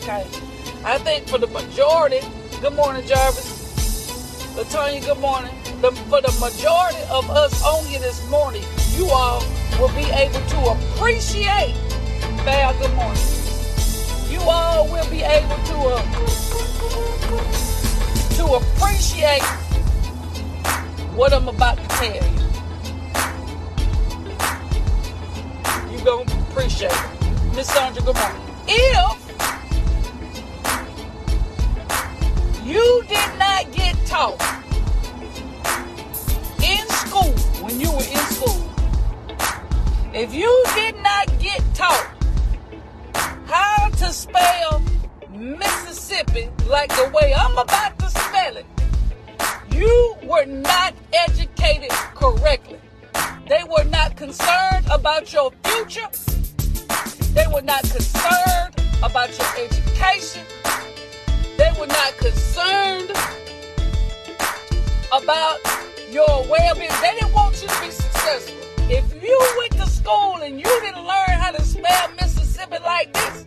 Okay. I think for the majority, good morning, Jarvis. Latonya, good morning. The, for the majority of us on here this morning, you all will be able to appreciate. Val, good morning. You all will be able to uh, to appreciate what I'm about to tell you. You're gonna appreciate it. Miss Sandra, good morning. If you did not get taught in school when you were in school, if you did not get taught how to spell Mississippi like the way I'm about to spell it, you were not educated correctly. They were not concerned about your future. They were not concerned about your education. They were not concerned about your well-being. They didn't want you to be successful. If you went to school and you didn't learn how to spell Mississippi like this,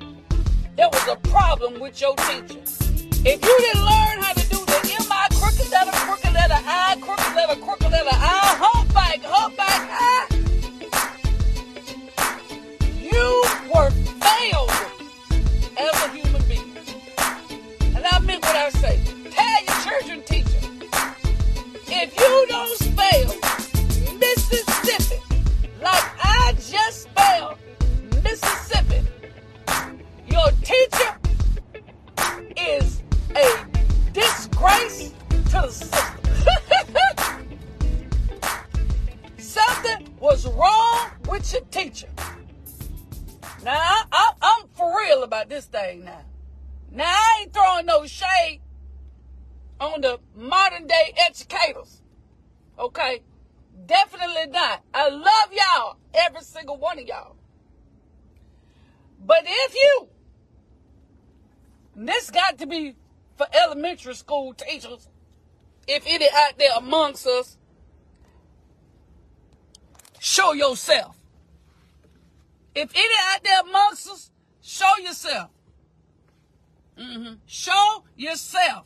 there was a problem with your teacher. If you didn't learn how to do the M-I crooked letter, crooked letter I, crooked letter, crooked letter I, humpback, humpback I, you were failed what I say. To be for elementary school teachers, if any out there amongst us, show yourself. If any out there amongst us, show yourself. hmm Show yourself.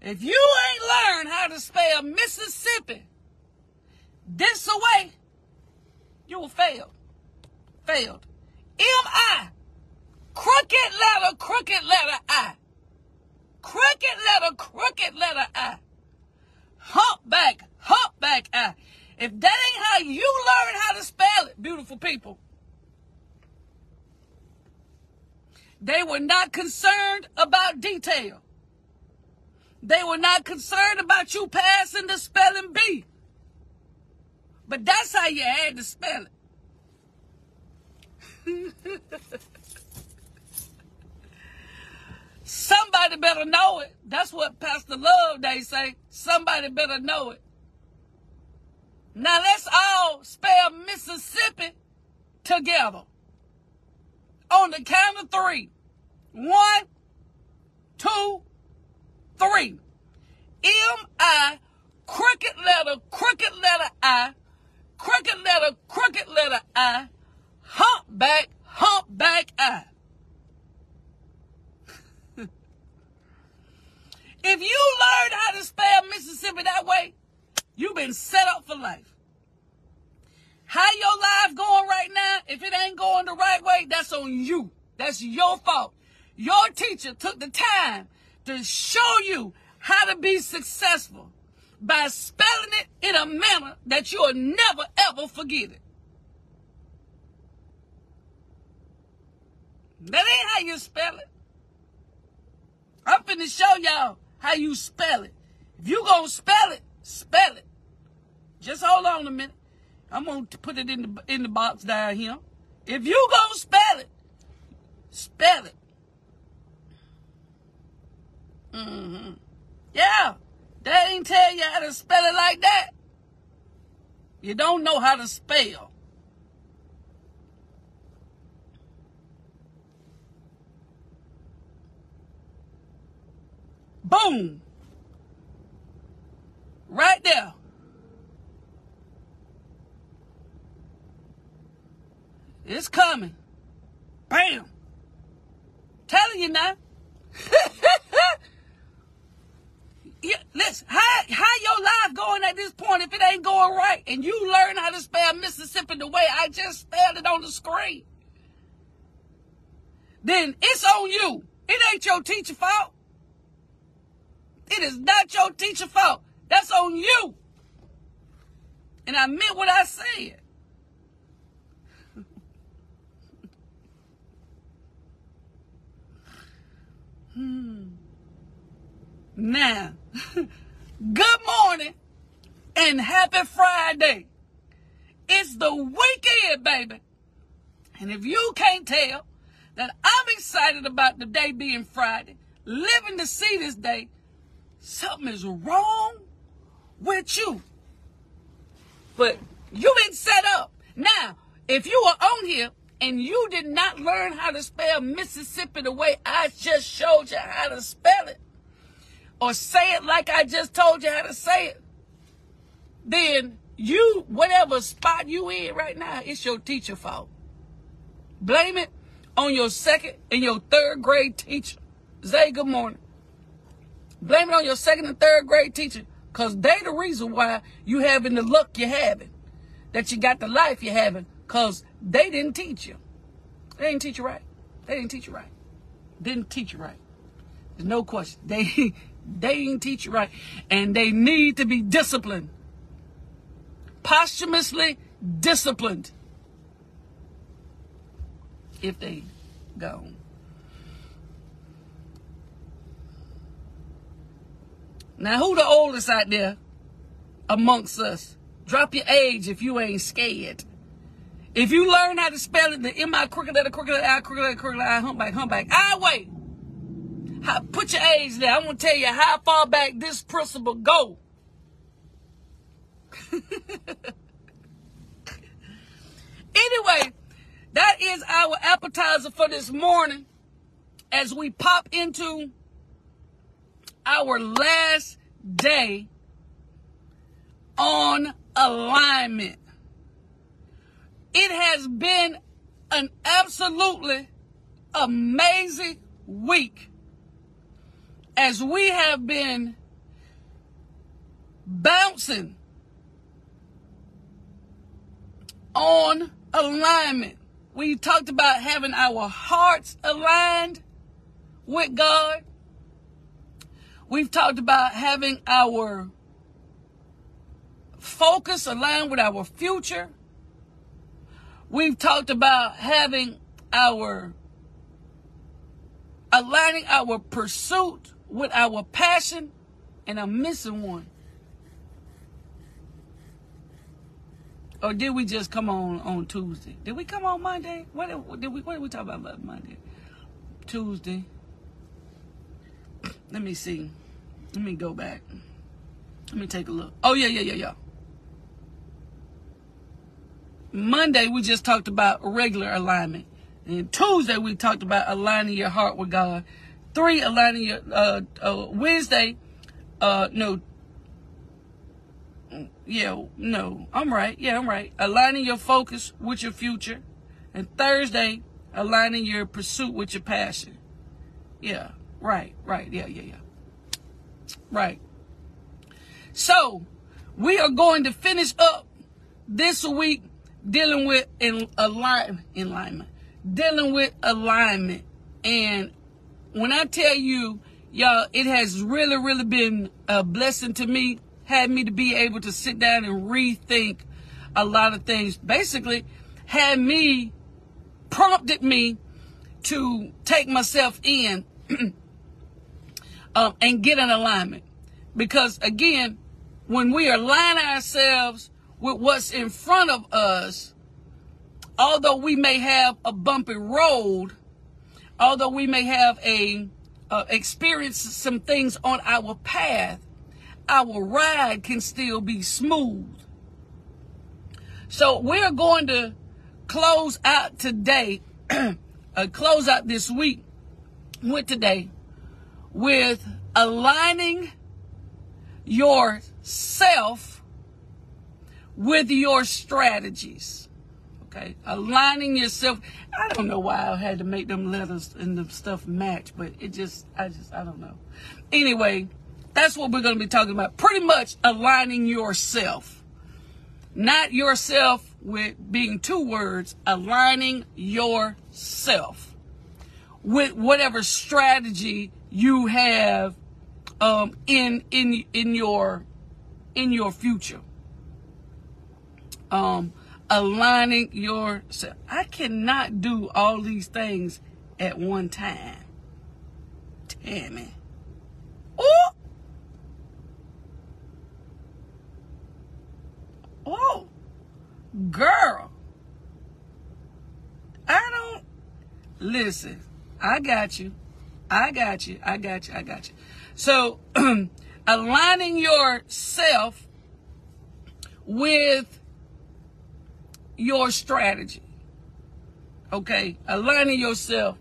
If you ain't learned how to spell Mississippi this away, you will fail. Failed. M-I. Crooked letter, crooked letter I. Crooked letter, crooked letter I. Humpback, humpback I. If that ain't how you learn how to spell it, beautiful people, they were not concerned about detail. They were not concerned about you passing the spelling bee. But that's how you had to spell it. Somebody better know it. That's what Pastor Love they say. Somebody better know it. Now let's all spell Mississippi together. On the count of three. One, two, three. M-I, crooked letter, crooked letter I, crooked letter, crooked letter I, humpback, humpback I. if you learn how to spell Mississippi that way, you've been set up for life. How your life going right now, if it ain't going the right way, that's on you. That's your fault. Your teacher took the time to show you how to be successful by spelling it in a manner that you'll never ever forget it. That ain't how you spell it. I'm finna show y'all how you spell it. If you gonna spell it, spell it. Just hold on a minute. I'm gonna put it in the in the box down here. If you gonna spell it, spell it. Mm-hmm. Yeah. They ain't tell you how to spell it like that. You don't know how to spell. Boom. Right there. It's coming. Bam. telling you now. yeah, listen, how, how your life going at this point if it ain't going right and you learn how to spell Mississippi the way I just spelled it on the screen? Then it's on you. It ain't your teacher fault. It is not your teacher fault. That's on you. And I meant what I said. hmm. Now, good morning and happy Friday. It's the weekend, baby. And if you can't tell that I'm excited about the day being Friday, living to see this day, something is wrong with you. But you been set up. Now, if you are on here and you did not learn how to spell Mississippi the way I just showed you how to spell it, or say it like I just told you how to say it, then you, whatever spot you in right now, it's your teacher fault. Blame it on your second and your third grade teacher. Say good morning. Blame it on your second and third grade teacher because they the reason why you having the luck you're having, that you got the life you're having because they didn't teach you. They didn't teach you right. They didn't teach you right. Didn't teach you right. There's no question. They they didn't teach you right. And they need to be disciplined. Posthumously disciplined. If they go. Now, who the oldest out there amongst us? Drop your age if you ain't scared. If you learn how to spell it, the M-I crooked letter, crooked letter, I, crooked letter, crooked letter, I, humpback, humpback. I wait. How, put your age there. I'm going to tell you how far back this principle go. anyway, that is our appetizer for this morning as we pop into our last day on alignment. It has been an absolutely amazing week as we have been bouncing on alignment. We talked about having our hearts aligned with God. We've talked about having our focus aligned with our future. We've talked about having our aligning our pursuit with our passion, and I'm missing one. Or did we just come on on Tuesday? Did we come on Monday? What did we what did we talk about Monday? Tuesday. Let me see. Let me go back. Let me take a look. Oh, yeah, yeah, yeah, yeah. Monday, we just talked about regular alignment. And Tuesday, we talked about aligning your heart with God. Three, aligning your, uh, uh Wednesday, uh, no, yeah, no, I'm right. Yeah, I'm right. Aligning your focus with your future. And Thursday, aligning your pursuit with your passion. Yeah, right, right. Yeah, yeah, yeah. Right. So, we are going to finish up this week dealing with in align, alignment, dealing with alignment. And when I tell you, y'all, it has really, really been a blessing to me, had me to be able to sit down and rethink a lot of things. Basically, had me, prompted me to take myself in um, and get an alignment. Because again, when we align ourselves with what's in front of us, although we may have a bumpy road, although we may have a uh, experience some things on our path, our ride can still be smooth. So we're going to close out today, uh, close out this week with today with aligning yourself with your strategies. Okay, aligning yourself. I don't know why I had to make them letters and the stuff match, but it just, I just, I don't know. Anyway, that's what we're going to be talking about. Pretty much aligning yourself, not yourself with being two words. Aligning yourself with whatever strategy you have um, in in in your in your future. Um, aligning yourself. I cannot do all these things at one time. Tammy. Oh! Oh! Girl. I don't. Listen, I got you. I got you. I got you. I got you. So, aligning yourself with your strategy. Okay? Aligning yourself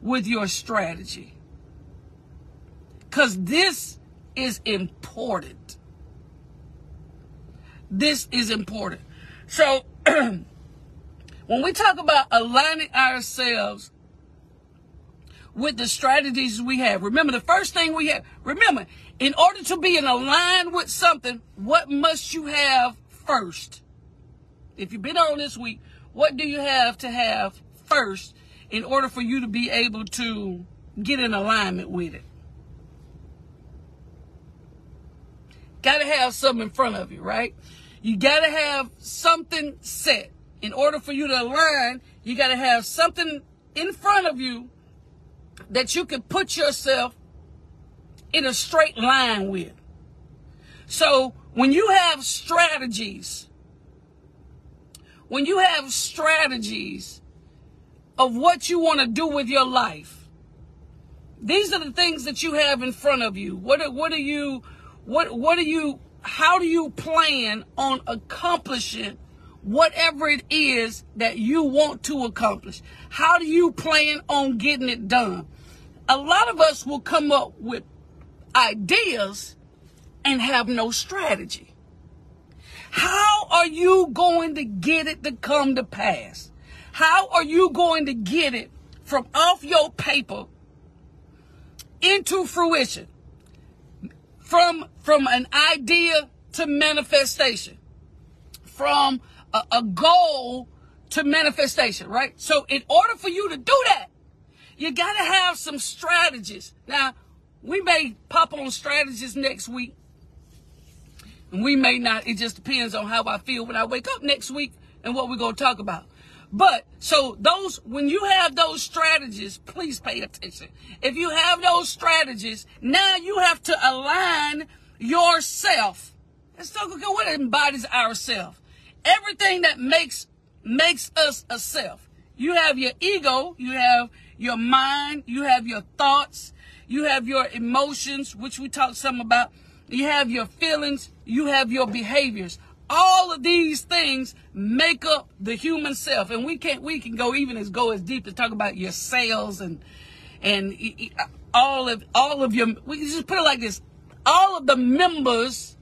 with your strategy. Because this is important. This is important. So, when we talk about aligning ourselves with the strategies we have, remember the first thing we have, remember, in order to be in align with something, what must you have first? if you've been on this week, what do you have to have first in order for you to be able to get in alignment with it? Got to have something in front of you, right? You got to have something set. In order for you to align, you got to have something in front of you that you can put yourself in a straight line with. So when you have strategies, when you have strategies of what you want to do with your life, these are the things that you have in front of you. What what are you what what are you how do you plan on accomplishing whatever it is that you want to accomplish? How do you plan on getting it done? A lot of us will come up with ideas and have no strategy. How are you going to get it to come to pass? How are you going to get it from off your paper into fruition? From, from an idea to manifestation. From a, a goal to manifestation, right? So in order for you to do that, you got to have some strategies. Now, we may pop on strategies next week and we may not, it just depends on how I feel when I wake up next week and what we're going to talk about. But so those, when you have those strategies, please pay attention. If you have those strategies, now you have to align yourself. Let's talk about what embodies ourself. Everything that makes, makes us a self. You have your ego, you have your mind, you have your thoughts, you have your emotions, which we talked some about you have your feelings, you have your behaviors. All of these things make up the human self. And we can't, we can go even as go as deep to talk about your cells and, and all of, all of your, we just put it like this. All of the members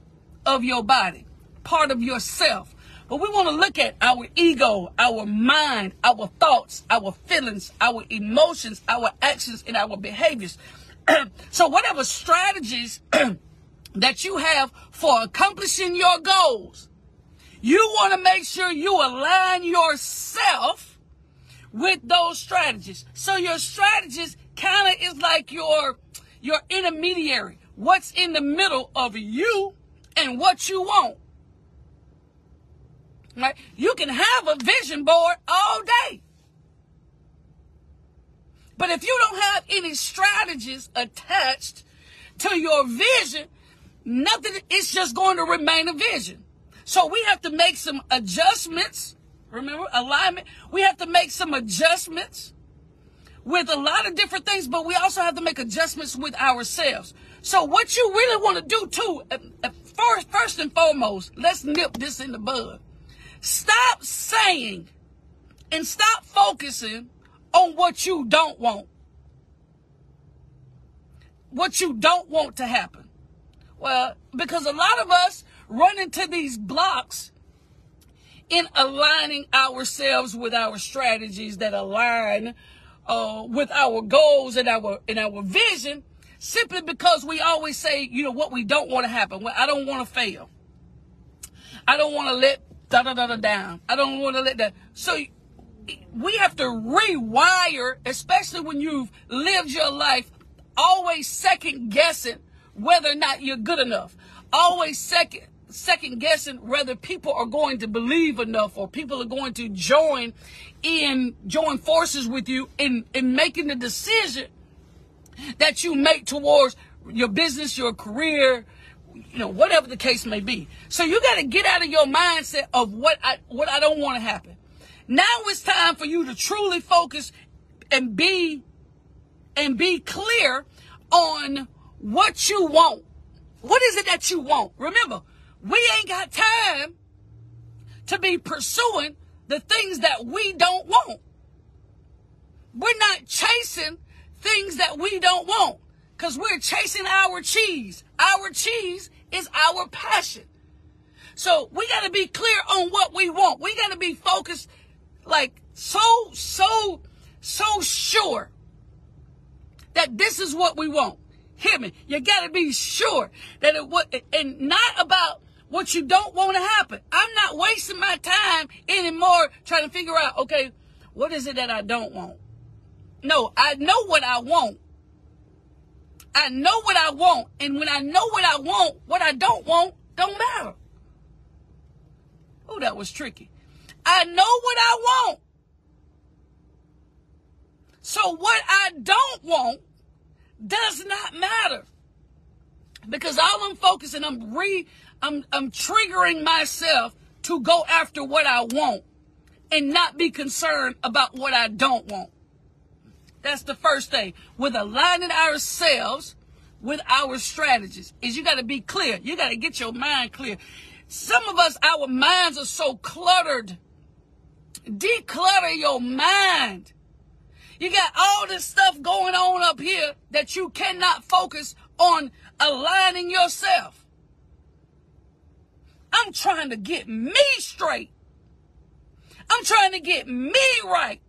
of your body, part of yourself. But we want to look at our ego, our mind, our thoughts, our feelings, our emotions, our actions, and our behaviors. so whatever strategies that you have for accomplishing your goals, you want to make sure you align yourself with those strategies. So your strategist kind of is like your your intermediary. What's in the middle of you and what you want. Right? You can have a vision board all day. But if you don't have any strategies attached to your vision, nothing, it's just going to remain a vision. So we have to make some adjustments. Remember, alignment. We have to make some adjustments with a lot of different things, but we also have to make adjustments with ourselves. So what you really want to do too, uh, uh, first, first and foremost, let's nip this in the bud. Stop saying and stop focusing on what you don't want. What you don't want to happen. Well, because a lot of us run into these blocks in aligning ourselves with our strategies that align uh, with our goals and our and our vision simply because we always say, you know, what we don't want to happen. Well, I don't want to fail. I don't want to let da da da da down. I don't want to let that. So we have to rewire, especially when you've lived your life always second guessing whether or not you're good enough. Always second second guessing whether people are going to believe enough or people are going to join in join forces with you in in making the decision that you make towards your business, your career, you know, whatever the case may be. So you got to get out of your mindset of what I what I don't want to happen. Now it's time for you to truly focus and be and be clear on what you want. What is it that you want? Remember, we ain't got time to be pursuing the things that we don't want. We're not chasing things that we don't want because we're chasing our cheese. Our cheese is our passion. So we got to be clear on what we want. We got to be focused like so, so, so sure that this is what we want. Hear me. You got to be sure that it would, and not about what you don't want to happen. I'm not wasting my time anymore trying to figure out, okay, what is it that I don't want? No, I know what I want. I know what I want. And when I know what I want, what I don't want don't matter. Oh, that was tricky. I know what I want. So what I don't want does not matter. Because all I'm focusing, I'm re I'm I'm triggering myself to go after what I want and not be concerned about what I don't want. That's the first thing. With aligning ourselves with our strategies is you got to be clear. You got to get your mind clear. Some of us, our minds are so cluttered. Declutter your mind. You got all this stuff going on up here that you cannot focus on aligning yourself. I'm trying to get me straight. I'm trying to get me right.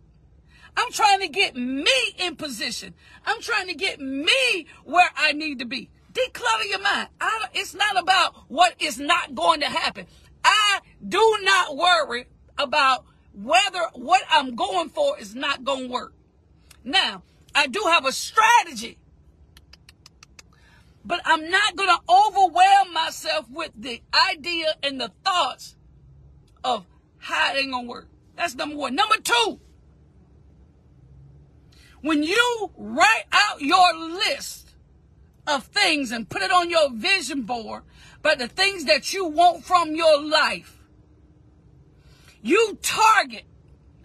I'm trying to get me in position. I'm trying to get me where I need to be. Declutter your mind. it's not about what is not going to happen. I do not worry about whether what I'm going for is not going to work. Now, I do have a strategy, but I'm not going to overwhelm myself with the idea and the thoughts of how it ain't going to work. That's number one. Number two, when you write out your list of things and put it on your vision board, but the things that you want from your life, you target,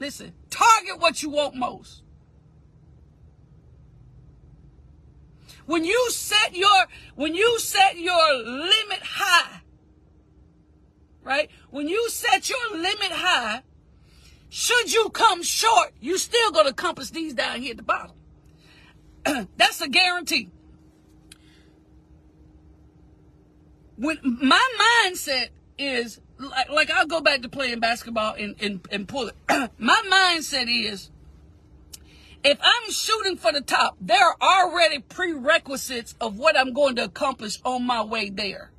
listen, target what you want most. When you set your when you set your limit high, right? When you set your limit high, should you come short, you still going to accomplish these down here at the bottom. That's a guarantee. When my mindset is like, like I'll go back to playing basketball and, and, and pull it. my mindset is if I'm shooting for the top, there are already prerequisites of what I'm going to accomplish on my way there.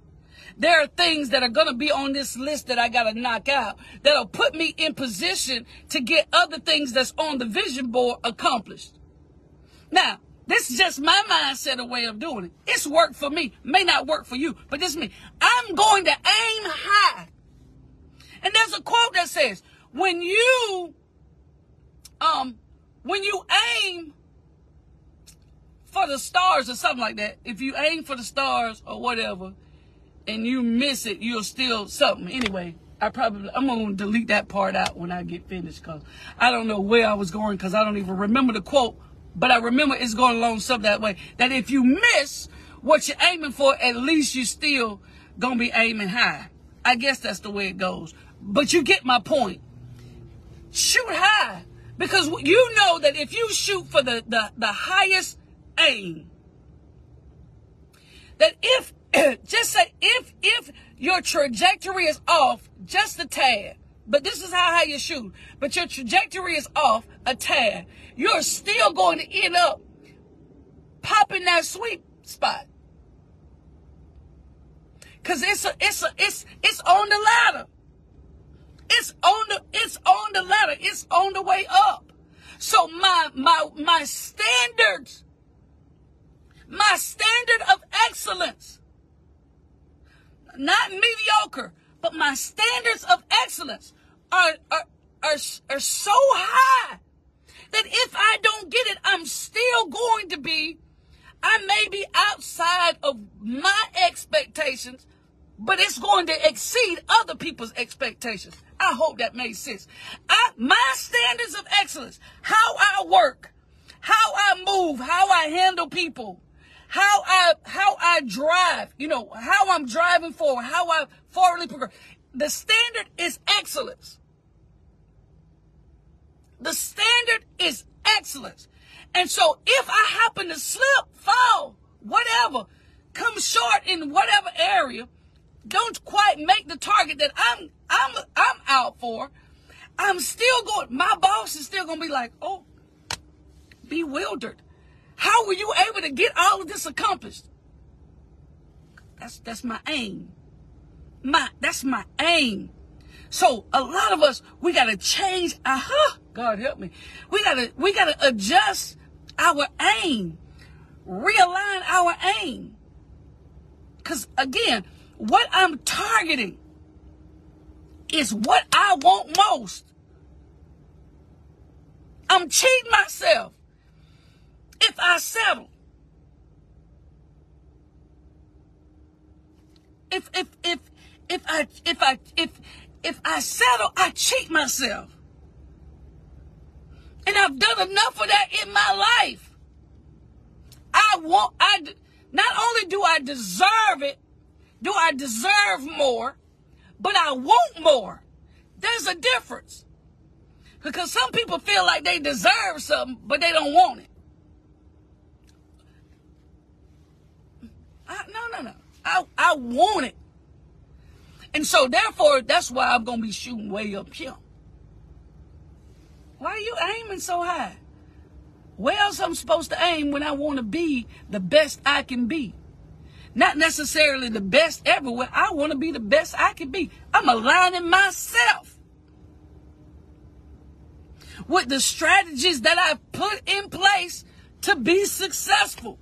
There are things that are going to be on this list that I got to knock out that'll put me in position to get other things that's on the vision board accomplished. Now, this is just my mindset a way of doing it. It's worked for me. May not work for you, but this is me. I'm going to aim high. And there's a quote that says, when you um when you aim for the stars or something like that, if you aim for the stars or whatever, and you miss it, you'll still something. Anyway, I probably I'm gonna delete that part out when I get finished because I don't know where I was going because I don't even remember the quote, but I remember it's going along something that way. That if you miss what you're aiming for, at least you still gonna be aiming high. I guess that's the way it goes. But you get my point. Shoot high. Because you know that if you shoot for the, the, the highest aim, that if just say if if your trajectory is off just a tad, but this is how high you shoot. But your trajectory is off a tad. You're still going to end up popping that sweet spot. Cause it's a, it's a, it's, it's on the ladder. It's on the, it's on the ladder. It's on the way up. So my, my, my standards, my standard of excellence, not mediocre, but my standards of excellence are, are, are, are so high that if I don't get it, I'm still going to be, I may be outside of my expectations, but it's going to exceed other people's expectations. I hope that made sense. I, my standards of excellence, how I work, how I move, how I handle people, how I how I drive, you know, how I'm driving forward, how I forwardly progress. The standard is excellence. The standard is excellence. And so if I happen to slip, fall, whatever, come short in whatever area, don't quite make the target that I'm I'm I'm out for, I'm still going my boss is still going to be like, "Oh, bewildered. How were you able to get all of this accomplished?" That's that's my aim. My that's my aim. So a lot of us we got to change uh-huh, God help me. We got to we got to adjust our aim. Realign our aim. Cuz again, what I'm targeting is what I want most. I'm cheating myself if I settle. If if if if I if I if if I settle, I cheat myself. And I've done enough of that in my life. I want I not only do I deserve it, do I deserve more? But I want more. There's a difference. Because some people feel like they deserve something, but they don't want it. I, no, no, no. I, I want it. And so, therefore, that's why I'm going to be shooting way up here. Why are you aiming so high? Where else I'm supposed to aim when I want to be the best I can be? Not necessarily the best everywhere. I want to be the best I can be. I'm aligning myself with the strategies that I've put in place to be successful.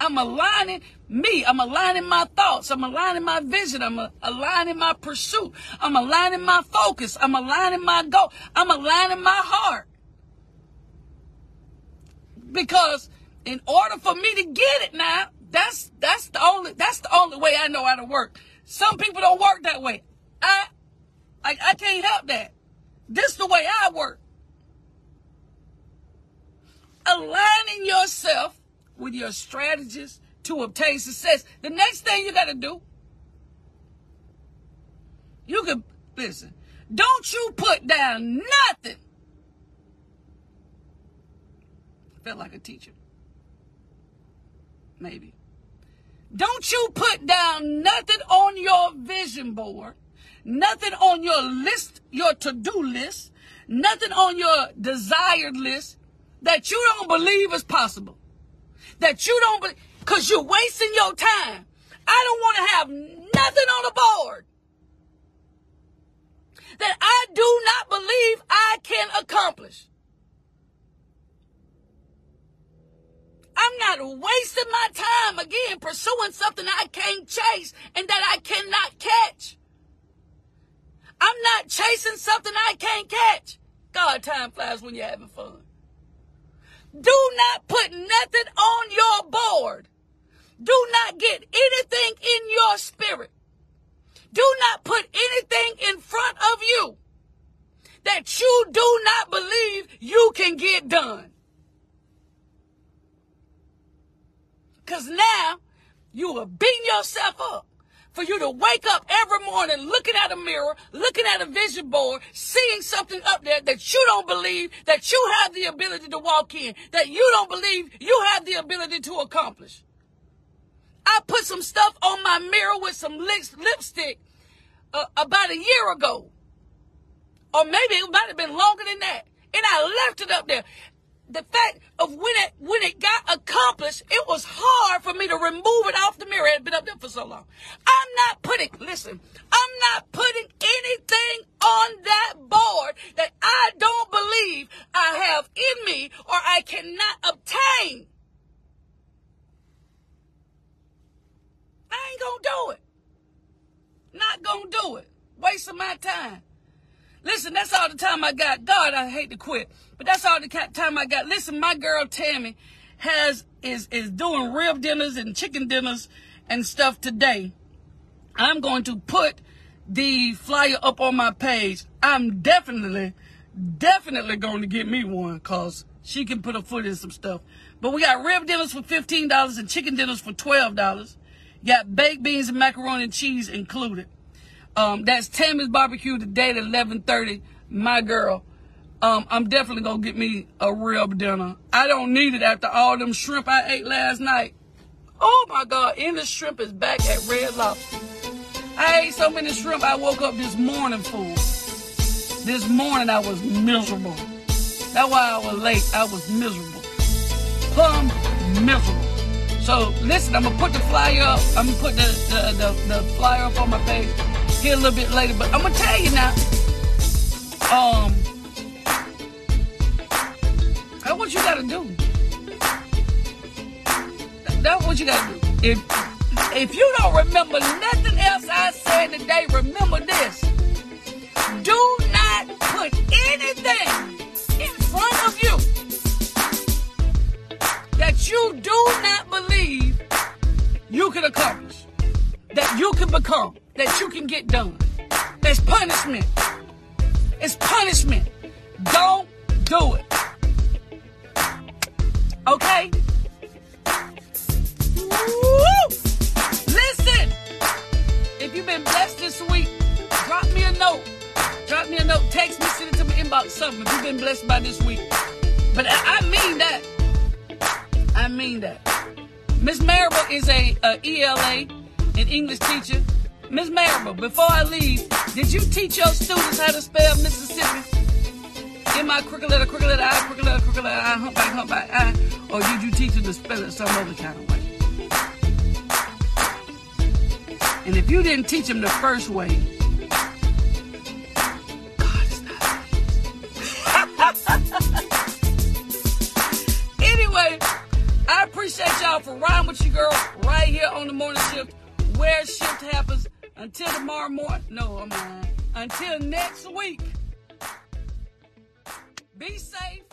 I'm aligning me. I'm aligning my thoughts. I'm aligning my vision. I'm aligning my pursuit. I'm aligning my focus. I'm aligning my goal. I'm aligning my heart. Because in order for me to get it now, that's that's the only that's the only way I know how to work. Some people don't work that way. I I, I can't help that. This is the way I work. Aligning yourself with your strategies to obtain success. The next thing you got to do, you can listen. Don't you put down nothing. I felt like a teacher maybe. Don't you put down nothing on your vision board, nothing on your list, your to do list, nothing on your desired list that you don't believe is possible. That you don't believe, because you're wasting your time. I don't want to have nothing on the board that I do not believe I can accomplish. I'm not wasting my time again pursuing something I can't chase and that I cannot catch. I'm not chasing something I can't catch. God, time flies when you're having fun. Do not put nothing on your board. Do not get anything in your spirit. Do not put anything in front of you that you do not believe you can get done. Because now you are beating yourself up for you to wake up every morning looking at a mirror, looking at a vision board, seeing something up there that you don't believe that you have the ability to walk in, that you don't believe you have the ability to accomplish. I put some stuff on my mirror with some lipstick uh, about a year ago. Or maybe it might have been longer than that. And I left it up there. The fact of when it when it got accomplished, it was hard for me to remove it off the mirror. It had been up there for so long. I'm not putting listen, I'm not putting anything on that board that I don't believe I have in me or I cannot obtain. I ain't gonna do it. Not gonna do it. Wasting my time. Listen, that's all the time I got. God, I hate to quit, but that's all the time I got. Listen, my girl Tammy has is is doing rib dinners and chicken dinners and stuff today. I'm going to put the flyer up on my page. I'm definitely, definitely going to get me one because she can put a foot in some stuff. But we got rib dinners for $15 and chicken dinners for $12. Got baked beans and macaroni and cheese included. Um, that's Tammy's barbecue today at 11:30. My girl. Um, I'm definitely gonna get me a rib dinner. I don't need it after all them shrimp I ate last night. Oh my God, the shrimp is back at Red Lobster. I ate so many shrimp I woke up this morning full. This morning I was miserable. That's why I was late. I was miserable. Plum miserable. So listen, I'm gonna put the flyer up. I'm gonna put the, the, the, the flyer up on my page here a little bit later. But I'm gonna tell you now. Um, that's what you gotta do. That's what you gotta do. If if you don't remember nothing else I said today, remember this. Do not put anything in front of you that you do not believe you can accomplish, that you can become, that you can get done. There's punishment. It's punishment. Don't do it. Okay? Woo! Listen, if you've been blessed this week, drop me a note. Drop me a note. Text me, send it to my inbox, something if you've been blessed by this week. But I, I mean that. I mean that. Miss Maribel is a, a ELA, an English teacher. Miss Marable, before I leave, did you teach your students how to spell Mississippi? In my crooked letter, crooked letter, I, crooked letter, crooked letter, I, humpback, humpback, I, or did you teach them to spell it some other kind of way? And if you didn't teach them the first way, God is not anyway, I appreciate y'all for riding with you, girl, right here on the morning shift, where shift happens. Until tomorrow morning. No, I'm lying. Until next week. Be safe.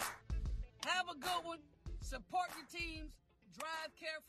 Have a good one. Support your teams. Drive carefully.